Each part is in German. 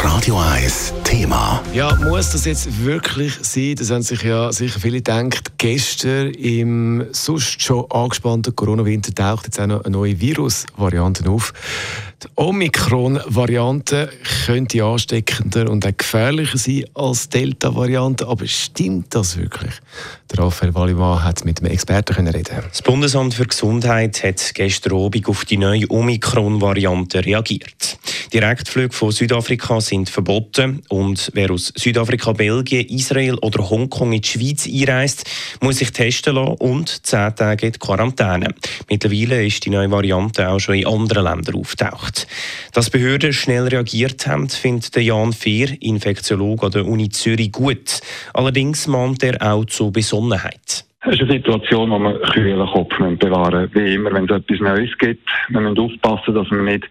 Radio 1 Thema. Ja, muss das jetzt wirklich sein? Das haben sich ja sicher viele gedacht. Gestern im sonst schon angespannten Corona-Winter taucht jetzt auch noch eine neue Virusvariante auf. Die Omikron-Variante könnte ansteckender und auch gefährlicher sein als Delta-Variante. Aber stimmt das wirklich? Der Raphael Wallimann hat mit dem Experten können reden. Das Bundesamt für Gesundheit hat gestern Abend auf die neue Omikron-Variante reagiert. Direktflüge von Südafrika sind verboten und wer aus Südafrika, Belgien, Israel oder Hongkong in die Schweiz einreist, muss sich testen lassen und zehn Tage in die Quarantäne. Mittlerweile ist die neue Variante auch schon in anderen Ländern auftaucht. Dass Behörden schnell reagiert haben, findet Jan Fehr, Infektiologe an der Uni Zürich, gut. Allerdings mahnt er auch zur Besonnenheit. Es ist eine Situation, wo wir kühlen Kopf bewahren müssen. Wie immer, wenn es etwas Neues gibt, wir müssen aufpassen, dass wir nicht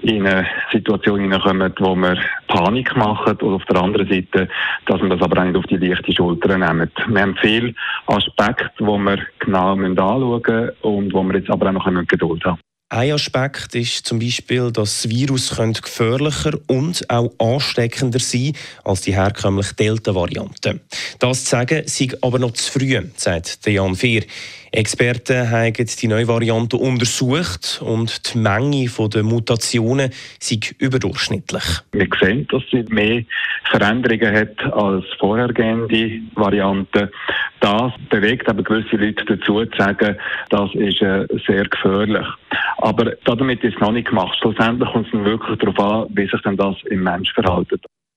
in eine Situation hineinkommen, wo wir Panik machen und auf der anderen Seite, dass wir das aber auch nicht auf die leichte Schulter nehmen. Wir haben viele Aspekte, die wir genau anschauen müssen und wo wir jetzt aber auch noch Geduld haben ein Aspekt ist zum Beispiel, dass das Virus gefährlicher und auch ansteckender sein als die herkömmliche Delta-Variante. Das zu sagen, sei aber noch zu früh, sagt Jan Fehr. Experten haben die neue Variante untersucht und die Menge der Mutationen sei überdurchschnittlich. Wir sehen, dass sie mehr Veränderungen hat als vorhergehende Varianten. Das bewegt aber gewisse Leute dazu zu sagen, das ist äh, sehr gefährlich. Aber damit ist es noch nicht gemacht. Schlussendlich kommt es wirklich darauf an, wie sich denn das im Mensch verhält.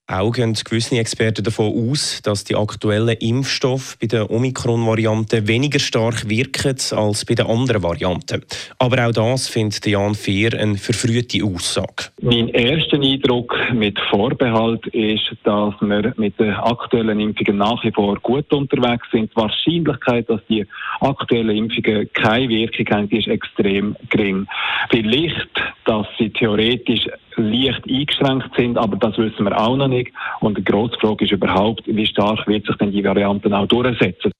Auch gehen gewisse Experten davon aus, dass die aktuellen Impfstoffe bei der Omikron-Variante weniger stark wirken als bei den anderen Varianten. Aber auch das findet Jan Fehr eine verfrühte Aussage. Mein erster Eindruck mit Vorbehalt ist, dass wir mit den aktuellen Impfungen nach wie vor gut unterwegs sind. Die Wahrscheinlichkeit, dass die aktuellen Impfungen keine Wirkung haben, ist extrem gering. Vielleicht, dass sie theoretisch leicht eingeschränkt sind, aber das wissen wir auch noch nicht. Und die grosse Frage ist überhaupt, wie stark wird sich denn die Varianten auch durchsetzen?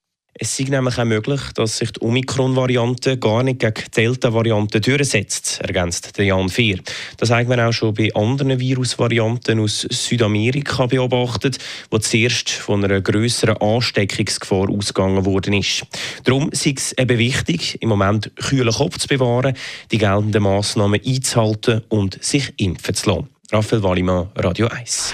Es ist nämlich auch möglich, dass sich die Omikron-Variante gar nicht gegen die Delta-Variante durchsetzt, ergänzt Jan Fehr. Das haben wir auch schon bei anderen Virusvarianten aus Südamerika beobachtet, wo zuerst von einer grösseren Ansteckungsgefahr ausgegangen worden ist. Darum ist es eben wichtig, im Moment kühlen Kopf zu bewahren, die geltenden Massnahmen einzuhalten und sich impfen zu lassen. Raphael Wallimann, Radio 1.